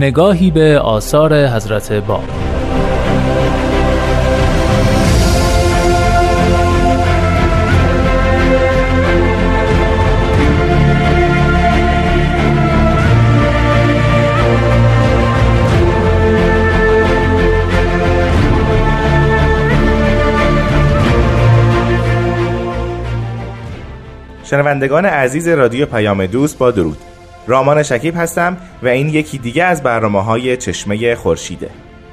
نگاهی به آثار حضرت باب شنوندگان عزیز رادیو پیام دوست با درود. رامان شکیب هستم و این یکی دیگه از برنامه های چشمه خورشیده.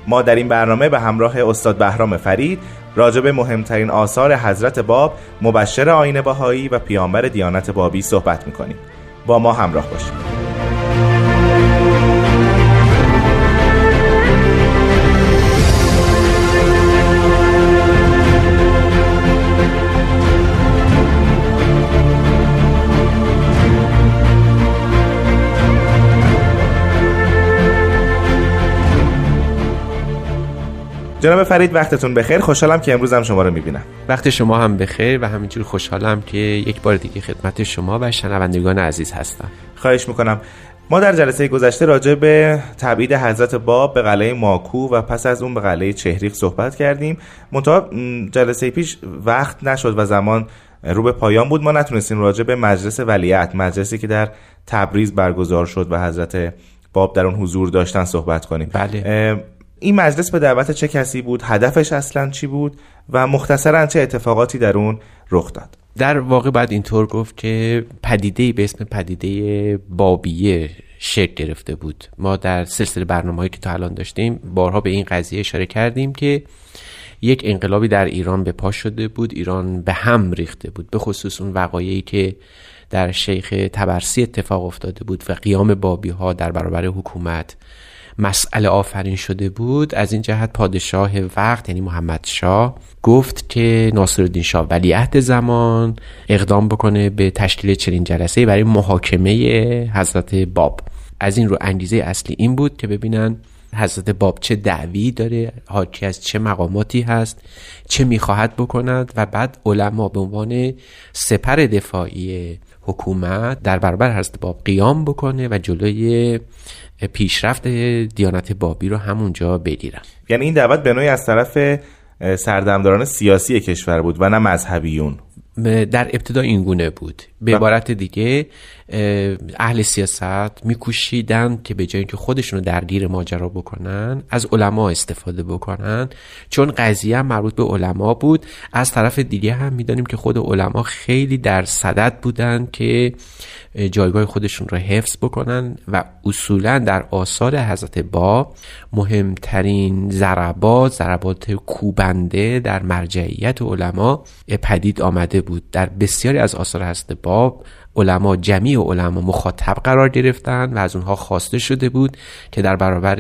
ما در این برنامه به همراه استاد بهرام فرید راجع به مهمترین آثار حضرت باب مبشر آین باهایی و پیامبر دیانت بابی صحبت می‌کنیم. با ما همراه باشید. جناب فرید وقتتون بخیر. خوشحالم که امروز هم شما رو می‌بینم. وقت شما هم بخیر و همینجور خوشحالم که یک بار دیگه خدمت شما و شنوندگان عزیز هستم. خواهش می‌کنم. ما در جلسه گذشته راجع به تبعید حضرت باب به قلعه ماکو و پس از اون به قلعه چهریق صحبت کردیم. منتها جلسه پیش وقت نشد و زمان رو به پایان بود. ما نتونستیم راجع به مجلس ولیعت مجلسی که در تبریز برگزار شد و حضرت باب در اون حضور داشتن صحبت کنیم. بله. این مجلس به دعوت چه کسی بود؟ هدفش اصلا چی بود؟ و مختصرا چه اتفاقاتی در اون رخ داد؟ در واقع باید اینطور گفت که پدیده به اسم پدیده بابیه شکل گرفته بود. ما در سلسله برنامه هایی که تا الان داشتیم بارها به این قضیه اشاره کردیم که یک انقلابی در ایران به پا شده بود ایران به هم ریخته بود به خصوص اون وقایعی که در شیخ تبرسی اتفاق افتاده بود و قیام بابی ها در برابر حکومت مسئله آفرین شده بود از این جهت پادشاه وقت یعنی محمد شاه گفت که ناصرالدین شاه ولیعهد زمان اقدام بکنه به تشکیل چنین جلسه برای محاکمه حضرت باب. از این رو انگیزه اصلی این بود که ببینن حضرت باب چه دعوی داره حاکی از چه مقاماتی هست چه می‌خواهد بکند و بعد علما به عنوان سپر دفاعی حکومت در برابر حضرت باب قیام بکنه و جلوی پیشرفت دیانت بابی رو همونجا بگیرن یعنی این دعوت به نوعی از طرف سردمداران سیاسی کشور بود و نه مذهبیون. در ابتدا این گونه بود. به عبارت دیگه اهل سیاست میکوشیدن که به جای اینکه خودشون رو درگیر ماجرا بکنن از علما استفاده بکنن. چون قضیه هم مربوط به علما بود. از طرف دیگه هم می‌دانیم که خود علما خیلی در صدد بودن که جایگاه خودشون رو حفظ بکنن و اصولا در آثار حضرت با مهمترین ضربات ضربات کوبنده در مرجعیت علما پدید آمده بود. در بسیاری از آثار حضرت باب علما جمعی علما مخاطب قرار گرفتن و از اونها خواسته شده بود که در برابر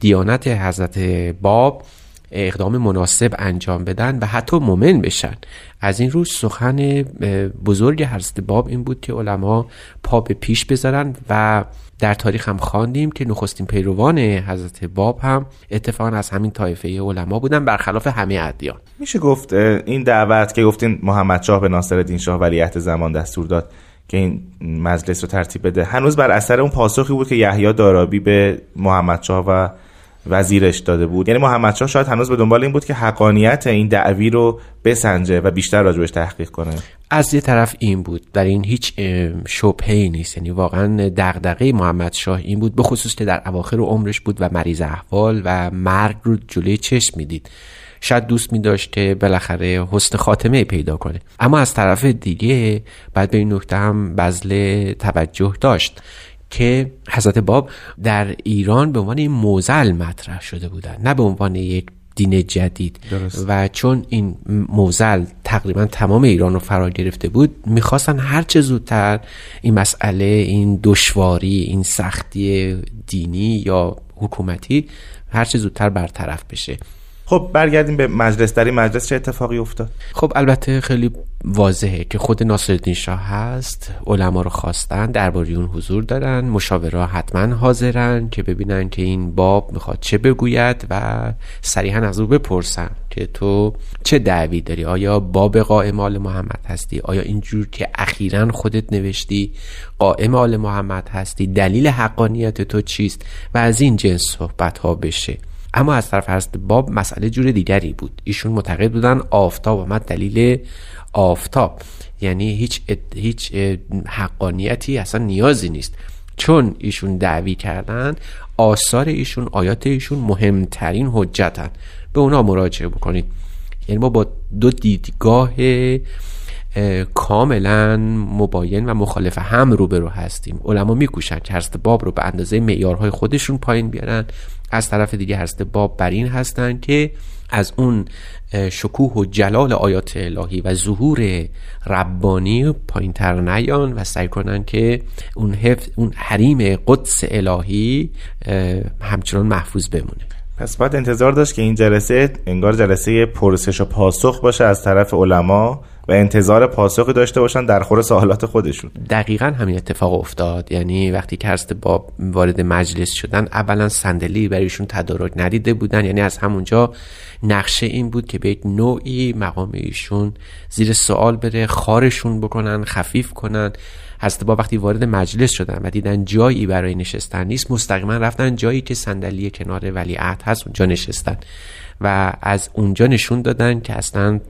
دیانت حضرت باب اقدام مناسب انجام بدن و حتی مؤمن بشن. از این روز سخن بزرگ حضرت باب این بود که علما پا به پیش بذارن و در تاریخ هم خواندیم که نخستین پیروان حضرت باب هم اتفاقا از همین طایفه علما بودن برخلاف همه ادیان. میشه گفت این دعوت که گفتین محمد شاه به ناصر الدین شاه ولیعهد زمان دستور داد که این مجلس رو ترتیب بده. هنوز بر اثر اون پاسخی بود که یحیی دارابی به محمد شاه و وزیرش داده بود. یعنی محمد شاه شاید هنوز به دنبال این بود که حقانیت این دعوی رو بسنجه و بیشتر راجبش تحقیق کنه. از یه طرف این بود در این هیچ شبهه نیست. یعنی واقعا دغدغه محمد شاه این بود به خصوص که در اواخر عمرش بود و مریض احوال و مرگ رو جلوی چشم می‌دید. شاید دوست می داشت که بالاخره حسن خاتمه پیدا کنه. اما از طرف دیگه بعد به این نکته هم بذل توجه داشت که حضرت باب در ایران به عنوان موزل مطرح شده بودن نه به عنوان یک دین جدید. درست. و چون این موزل تقریبا تمام ایران رو فرا گرفته بود می‌خواستن هرچه زودتر این مسئله این دشواری این سختی دینی یا حکومتی هر چه زودتر برطرف بشه. خب برگردیم به مجلس. در این مجلس چه اتفاقی افتاد؟ خب البته خیلی واضحه که خود ناصرالدین شاه هست. علما رو خواستن درباره اون حضور دارن. مشاورا حتما حاضرن که ببینن که این باب می‌خواد چه بگوید و صریحا از او بپرسن که تو چه دعوی داری؟ آیا باب قائم آل محمد هستی؟ آیا اینجور که اخیرا خودت نوشتی قائم آل محمد هستی؟ دلیل حقانیت تو چیست؟ و از این جنس صحبت ها بشه. اما از طرف حضرت باب مسئله جور دیگری بود. ایشون معتقد بودن آفتاب آمد دلیل آفتاب. یعنی هیچ هیچ حقانیتی اصلا نیازی نیست. چون ایشون دعوی کردن آثار ایشون آیات ایشون مهمترین حجتن. به اونا مراجعه بکنید. یعنی ما با دو دیدگاه کاملا مباین و مخالف هم روبرو هستیم. علما میکوشن که حضرت باب رو به اندازه معیارهای خودشون پایین بیارن. از طرف دیگه حضرت باب بر این هستن که از اون شکوه و جلال آیات الهی و ظهور ربانی پایین تر نیان و سعی کنن که اون, حفظ، اون حریم قدس الهی همچنان محفوظ بمونه. پس باید انتظار داشت که این جلسه انگار جلسه پرسش و پاسخ باشه از طرف علما. و انتظار پاسخی داشته باشن در خور سوالات خودشون. دقیقا همین اتفاق افتاد. یعنی وقتی که با وارد مجلس شدن اولا صندلی برایشون تدارک ندیده بودن. یعنی از همونجا نقشه این بود که به یک نوعی مقام ایشون زیر سوال بره خارشون بکنن خفیف کنن. حضرت با وقتی وارد مجلس شدن و دیدن جایی برای نشستن نیست مستقیما رفتن جایی که صندلی کنار ولیعهد هست اونجا نشستن. و از اونجا نشون دادن که اصلا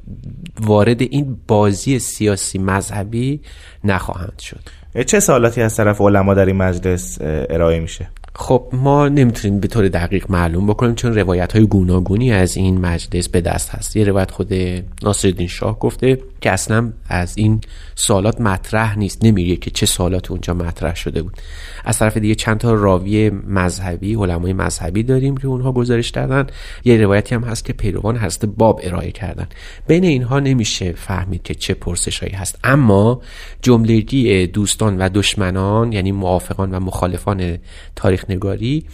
وارد این بازی سیاسی مذهبی نخواهند شد. چه سوالاتی از طرف علما در این مجلس ارائه میشه؟ خب ما نمی‌تونیم به طور دقیق معلوم بکنیم چون روایت های گوناگونی از این مجلس به دست هست. یه روایت خود ناصرالدین شاه گفته که اصلا از این سوالات مطرح نیست. نمیگه که چه سوالات اونجا مطرح شده بود. از طرف دیگه چند تا راوی مذهبی علمای مذهبی داریم که اونها گزارش دادن. یه روایتی هم هست که پیروان هست باب ارائه کردن. بین اینها نمیشه فهمید که چه پرسشهایی هست. اما جملگی دوستان و دشمنان یعنی موافقان و مخالفان تاریخ نگاری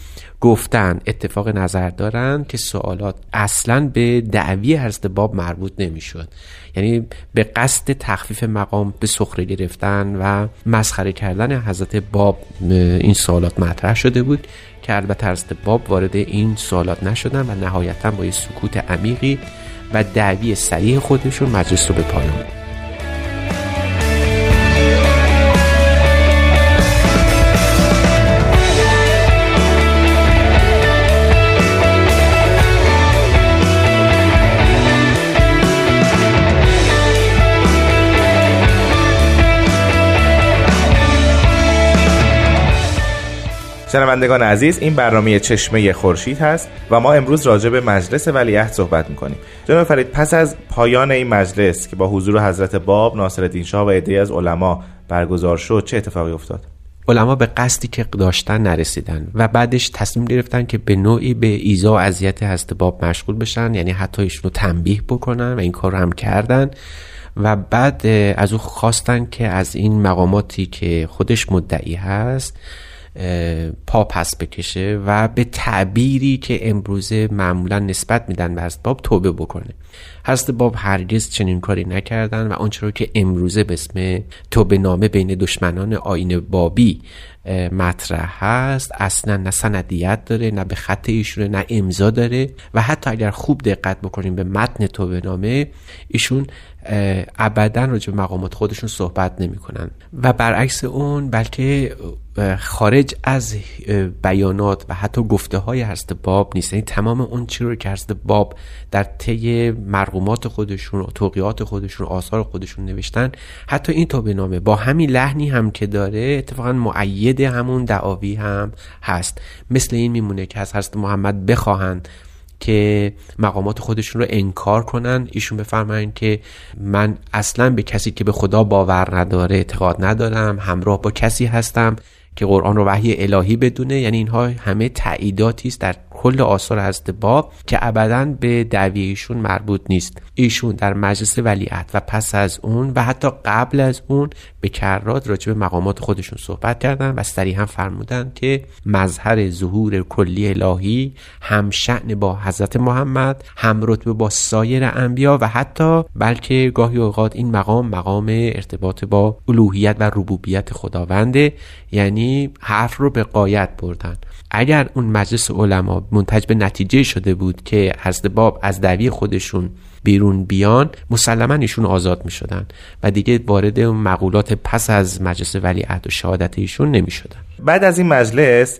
گفتن اتفاق نظر دارن که سوالات اصلا به دعوی حضرت باب مربوط نمی‌شد. یعنی به قصد تخفیف مقام به سخره گرفتن و مسخره کردن حضرت باب این سوالات مطرح شده بود که البته حضرت باب وارد این سوالات نشدن و نهایتا با یه سکوت عمیقی و دعوی سریح خودشون مجلس رو به پایان شنوندگان عزیز این برنامه چشمه خورشید هست و ما امروز راجع به مجلس ولیعهد صحبت می‌کنیم. جناب فرید پس از پایان این مجلس که با حضور حضرت باب ناصرالدین شاه و عده‌ای از علما برگزار شد چه اتفاقی افتاد؟ علما به قصدی که داشتن نرسیدن و بعدش تصمیم گرفتن که به نوعی به ایزا و اذیت حضرت باب مشغول بشن یعنی حتی ایشونو تنبیه بکنن و این کار رو هم کردن و بعد از او خواستن که از این مقاماتی که خودش مدعی هست پا پس بکشه و به تعبیری که امروزه معمولا نسبت میدن به حضرت باب توبه بکنه. حضرت باب هرگز چنین کاری نکردن و آنچه که امروزه به اسم توبه نامه بین دشمنان آین بابی مطرح هست اصلا نه سندیت داره نه به خط ایشونه نه امضا داره و حتی اگر خوب دقت بکنیم به متن توبه نامه ایشون ابدا راجع به مقامات خودشون صحبت نمی‌کنن. و برعکس اون بلکه خارج از بیانات و حتی گفته های هست باب نیست. یعنی تمام اون چی رو که هست باب در طی مرغومات خودشون توقیات خودشون آثار خودشون نوشتن حتی این توبه نامه با همین لحنی هم که داره اتفاقا معید همون دعاوی هم هست. مثل این میمونه که از هست محمد بخواهند که مقامات خودشون رو انکار کنن ایشون بفرمایند که من اصلا به کسی که به خدا باور نداره اعتقاد ندارم همراه با کسی هستم. که قرآن رو وحی الهی بدونه یعنی اینها همه تاییداتی است در کل آثار حضرت باب که ابدا به دعوی ایشون مربوط نیست. ایشون در مجلس ولیعت و پس از اون و حتی قبل از اون به کرات راجع به مقامات خودشون صحبت کردن و هم فرمودن که مظهر ظهور کلی الهی هم شعن با حضرت محمد هم رتبه با سایر انبیا و حتی بلکه گاهی اوقات این مقام مقام ارتباط با الوهیت و ربوبیت خداونده یعنی حرف رو به قایت بردن اگر اون مجلس علما منتج به نتیجه شده بود که حضرت باب از دعوی خودشون بیرون بیان مسلما ایشون آزاد می شدن و دیگه وارد مقولات پس از مجلس ولیعهد و شهادت ایشون نمی شدن. بعد از این مجلس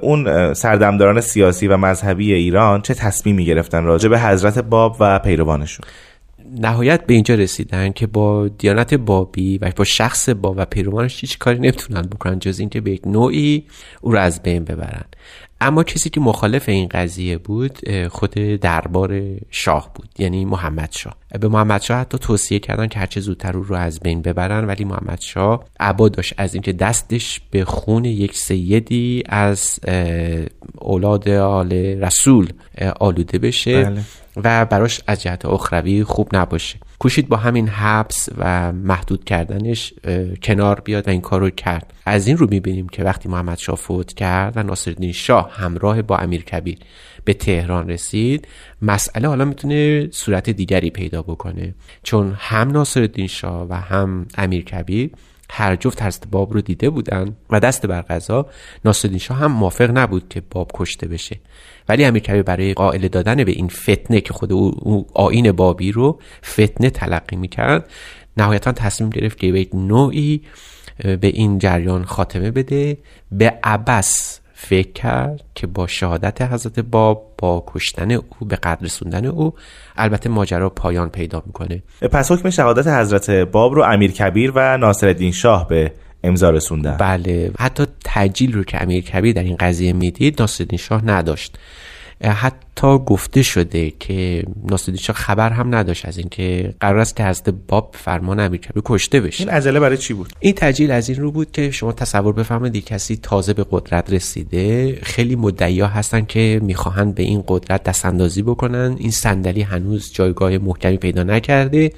اون سردمداران سیاسی و مذهبی ایران چه تصمیمی گرفتن راجع به حضرت باب و پیروانشون نهایت به اینجا رسیدن که با دیانت بابی و با شخص باب و پیروانش هیچ کاری نمی‌تونن بکنن جز اینکه به یک نوعی او رو از بین ببرن. اما کسی که مخالف این قضیه بود خود دربار شاه بود یعنی محمد شاه. به محمد شاه حتی توصیه کردن که هرچه زودتر او رو از بین ببرن ولی محمد شاه عبا داشت از اینکه دستش به خون یک سیدی از اولاد آل رسول آلوده بشه. بله. و براش از جهت اخروی خوب نباشه. کوشید با همین حبس و محدود کردنش کنار بیاد و این کار رو کرد. از این رو می‌بینیم که وقتی محمد شاه فوت کرد و ناصرالدین شاه همراه با امیر کبیر به تهران رسید مسئله حالا می‌تونه صورت دیگری پیدا بکنه. چون هم ناصرالدین شاه و هم امیر کبیر هر جفت حضرت باب رو دیده بودن و دست بر قضا ناصرالدین شاه هم موافق نبود که باب کشته بشه. ولی امیرکبیر برای قائل دادن به این فتنه که خود او آین بابی رو فتنه تلقی می‌کرد نهایتا تصمیم گرفت که به نوعی به این جریان خاتمه بده. به عبس فکر کرد که با شهادت حضرت باب با کشتن او به قدر رسوندن او البته ماجرا پایان پیدا می‌کنه. پس حکم شهادت حضرت باب رو امیر کبیر و ناصرالدین شاه به امضا رسوندن. بله حتی تجیل رو که امیر کبیر در این قضیه می‌دید ناصرالدین شاه نداشت. حتی گفته شده که ناصرالدین خبر هم نداشت از اینکه قرار است که حضرت باب فرمان امیرکبیر کشته بشه. این عجله برای چی بود؟ این تجیل از این رو بود که شما تصور بفرمایید کسی تازه به قدرت رسیده خیلی مدعیا هستن که می‌خواهند به این قدرت دست اندازی بکنن. این صندلی هنوز جایگاه محکمی پیدا نکرده.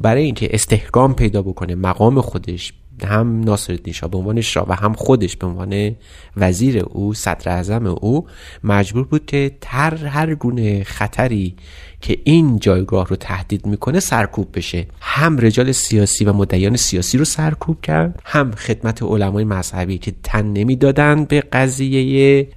برای اینکه استحکام پیدا بکنه مقام خودش هم ناصرالدین شاه به عنوان شاه و هم خودش به عنوان وزیر او صدر اعظم او مجبور بود که تر هر گونه خطری که این جایگاه رو تهدید می‌کنه سرکوب بشه. هم رجال سیاسی و مدیان سیاسی رو سرکوب کرد هم خدمت علمای مذهبی که تن نمی‌دادن به قضیه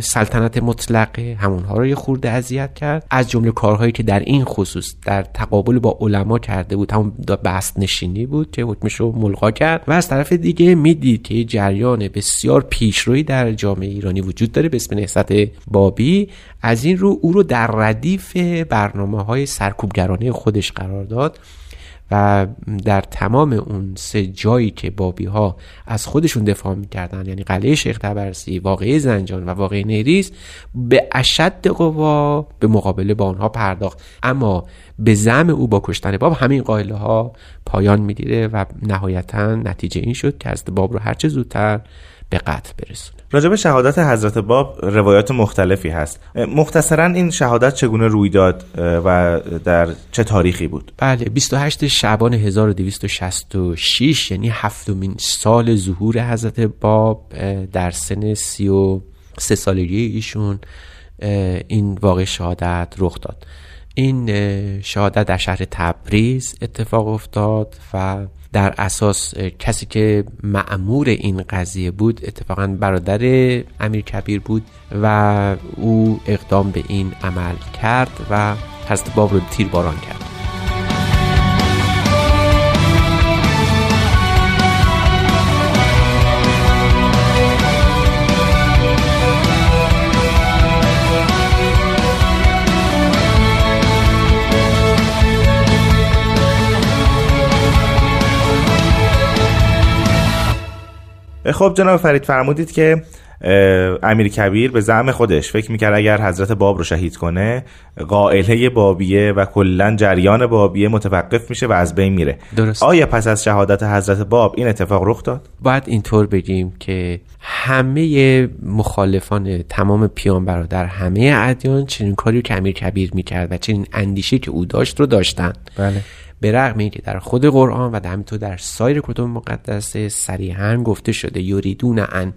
سلطنت مطلقه همونها رو یه خورده اذیت کرد. از جمله کارهایی که در این خصوص در تقابل با علما کرده بود. همون بست نشینی بود که حکمش رو ملغا کرد. و از طرف دیگه می‌دید که جریان بسیار پیشروی در جامعه ایرانی وجود داره. به اسم نهضت بابی. از این رو او رو در ردیف برنامه های سرکوبگرانه خودش قرار داد و در تمام اون سه جایی که بابی ها از خودشون دفاع می‌کردن یعنی قلعه شیخ تبرسی واقعه زنجان و واقعه نیریز به اشد قوا به مقابله با آنها پرداخت. اما به زم او با کشتن باب همین قائله ها پایان می‌گیره و نهایتا نتیجه این شد که از باب رو هرچه زودتر به قطع برسونه. راجب شهادت حضرت باب روایات مختلفی هست. مختصرا این شهادت چگونه روی داد و در چه تاریخی بود؟ بله 28 شعبان 1266 یعنی هفتمین سال ظهور حضرت باب در سن 33 سالگی ایشون این واقع شهادت رخ داد. این شهادت در شهر تبریز اتفاق افتاد و در اساس کسی که معمور این قضیه بود اتفاقا برادر امیر کبیر بود و او اقدام به این عمل کرد و حضرت باب رو تیر باران کرد. خب جناب فرید فرمودید که امیر کبیر به زعم خودش فکر می‌کرد اگر حضرت باب رو شهید کنه قائله بابیه و کلا جریان بابیه متوقف میشه و از بین میره. درست. آیا پس از شهادت حضرت باب این اتفاق رخ داد؟ باید اینطور بگیم که همه مخالفان تمام پیان برادر همه ادیان چنین کاری که امیر کبیر می‌کرد و چنین اندیشه که او داشت رو داشتن. بله. به رغم اینکه در خود قرآن و همینطور در سایر کتب مقدسه صریحا گفته شده یریدون ان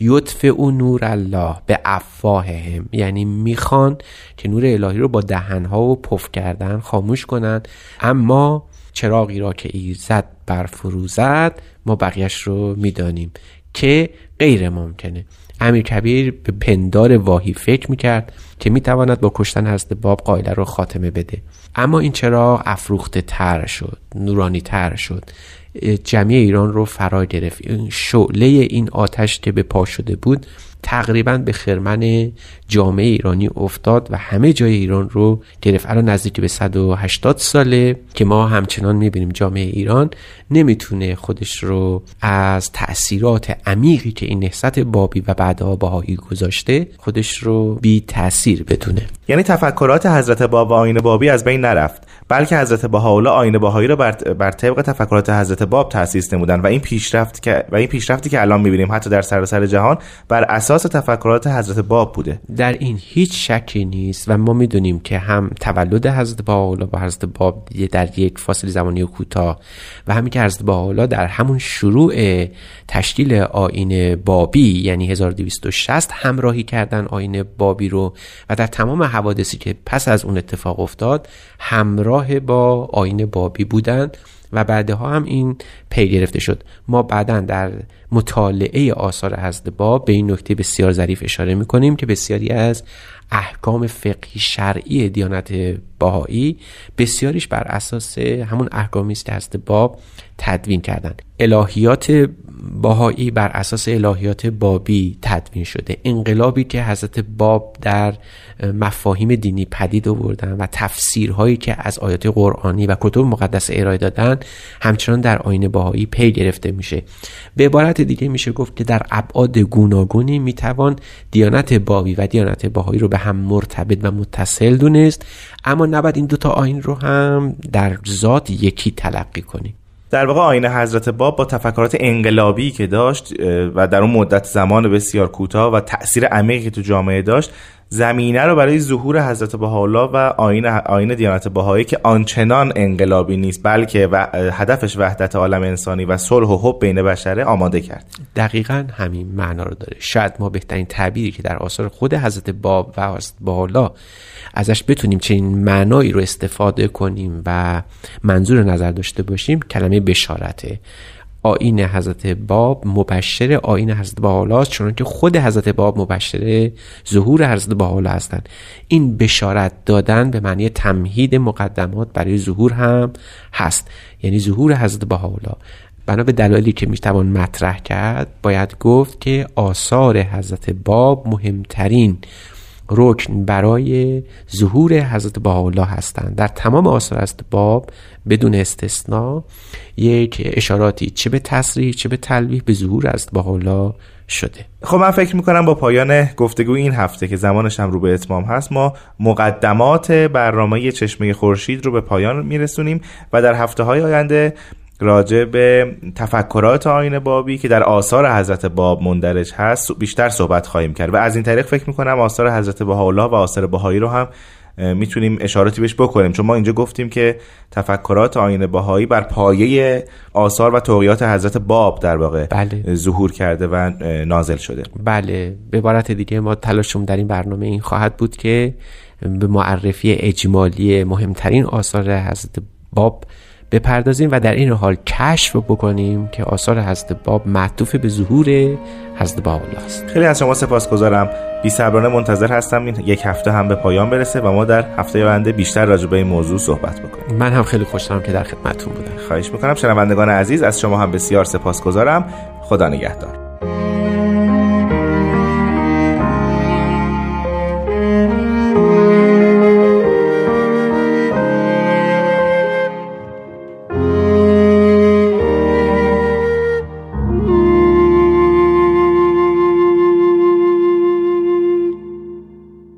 یطفئ نور الله به افواههم. یعنی می‌خوان که نور الهی رو با دهنها و پف کردن خاموش کنند اما چراغی را که ایزد برفروزد ما بقیهش رو می‌دانیم که غیر ممکنه. امیر کبیر به پندار واهی فکر می‌کرد که می‌تواند با کشتن حضرت باب قائله رو خاتمه بده. اما این چرا افروخته تر شد نورانی تر شد. جمعی ایران رو فرا گرفت. شعله این آتش که به پا شده بود تقریبا به خرمن جامعه ایرانی افتاد و همه جای ایران رو گرفت. الان نزدیک به 180 ساله که ما همچنان می‌بینیم جامعه ایران نمی‌تونه خودش رو از تأثیرات عمیقی که این نهضت بابی و بعدها باهایی گذاشته خودش رو بی تاثیر بدونه. یعنی تفکرات حضرت باب و آین بابی از بین نرفت. بلکه حضرت بهاءالله آین بهایی رو بر, بر طبق تفکرات حضرت باب تاسیس نمودن و این پیشرفت که و این پیشرفتی که الان می‌بینیم حتی در سراسر سر جهان بر اساس تفکرات حضرت باب بوده. در این هیچ شکی نیست و ما می‌دونیم که هم تولد حضرت بهاءالله با حضرت باب در یک فاصله زمانی کوتاه و همین که حضرت بهاءالله در همون شروع تشکیل آین بابی یعنی 1260 همراهی کردن آین بابی رو و در تمام حوادثی که پس از اون اتفاق افتاد همراه با آین بابی بودند و بعدها هم این پی گرفته شد. ما بعدا در مطالعه آثار حضرت باب به این نکته بسیار ظریف اشاره می‌کنیم که بسیاری از احکام فقهی شرعی دیانت باهایی بسیاریش بر اساس همون احکامی است که حضرت باب تدوین کردند. الهیات باهایی بر اساس الهیات بابی تدوین شده. انقلابی که حضرت باب در مفاهیم دینی پدید آوردن و تفسیرهایی که از آیات قرآنی و کتب مقدس ارائه دادن همچنان در آین باهایی پی گرفته میشه. به عبارت دیگه میشه گفت که در ابعاد گوناگونی می‌توان دیانت بابی و دیانت باهایی رو به هم مرتبط و متصل دونست اما نباید این دوتا آین رو هم در ذات یکی تلقی کنیم. در واقع آین حضرت باب با تفکرات انقلابی که داشت و در اون مدت زمان بسیار کوتاه و تاثیر عمیقی تو جامعه داشت زمینه رو برای ظهور حضرت بهاءالله و آین آین دیانت بهایی که آنچنان انقلابی نیست بلکه و هدفش وحدت عالم انسانی و صلح و حب بین بشره آماده کرد. دقیقا همین معنا رو داره. شاید ما بهترین تعبیری که در آثار خود حضرت باب و حضرت بهاءالله ازش بتونیم چنین معنایی رو استفاده کنیم و منظور نظر داشته باشیم کلمه بشارته آین حضرت باب مبشر آین حضرت بحالا چون که خود حضرت باب مبشر ظهور حضرت بحالا هستند. این بشارت دادن به معنی تمهید مقدمات برای ظهور هم هست. یعنی ظهور حضرت بحالا بنا به دلایلی که می‌توان مطرح کرد باید گفت که آثار حضرت باب مهمترین رکن برای ظهور حضرت بهاءالله هستند. در تمام آثار حضرت باب بدون استثنا یک اشاراتی چه به تصریح چه به تلویح به ظهور حضرت بهاءالله شده. خب من فکر می‌کنم با پایان گفتگو این هفته که زمانش هم رو به اتمام هست ما مقدمات برنامه چشمه خورشید رو به پایان میرسونیم و در هفته های آینده راجع به تفکرات آین بابی که در آثار حضرت باب مندرج هست بیشتر صحبت خواهیم کرد و از این طریق فکر می‌کنم آثار حضرت بهاءالله و آثار بهایی رو هم می‌تونیم اشاراتی بهش بکنیم. چون ما اینجا گفتیم که تفکرات آین بهایی بر پایه آثار و توقیات حضرت باب در واقع بله. ظهور کرده و نازل شده. بله. به عبارت دیگه ما تلاشم در این برنامه این خواهد بود که به معرفی اجمالی مهمترین آثار حضرت باب بپردازیم و در این حال کشف بکنیم که آثار حضرت باب معطوف به ظهور حضرت باب الله است خیلی از شما سپاسگزارم. بی صبرانه منتظر هستم این یک هفته هم به پایان برسه و ما در هفته آینده بیشتر راجع به این موضوع صحبت بکنیم. من هم خیلی خوشحالم که در خدمتتون بودم. خواهش می‌کنم. شنوندگان عزیز از شما هم بسیار سپاسگزارم. خدا نگهدار.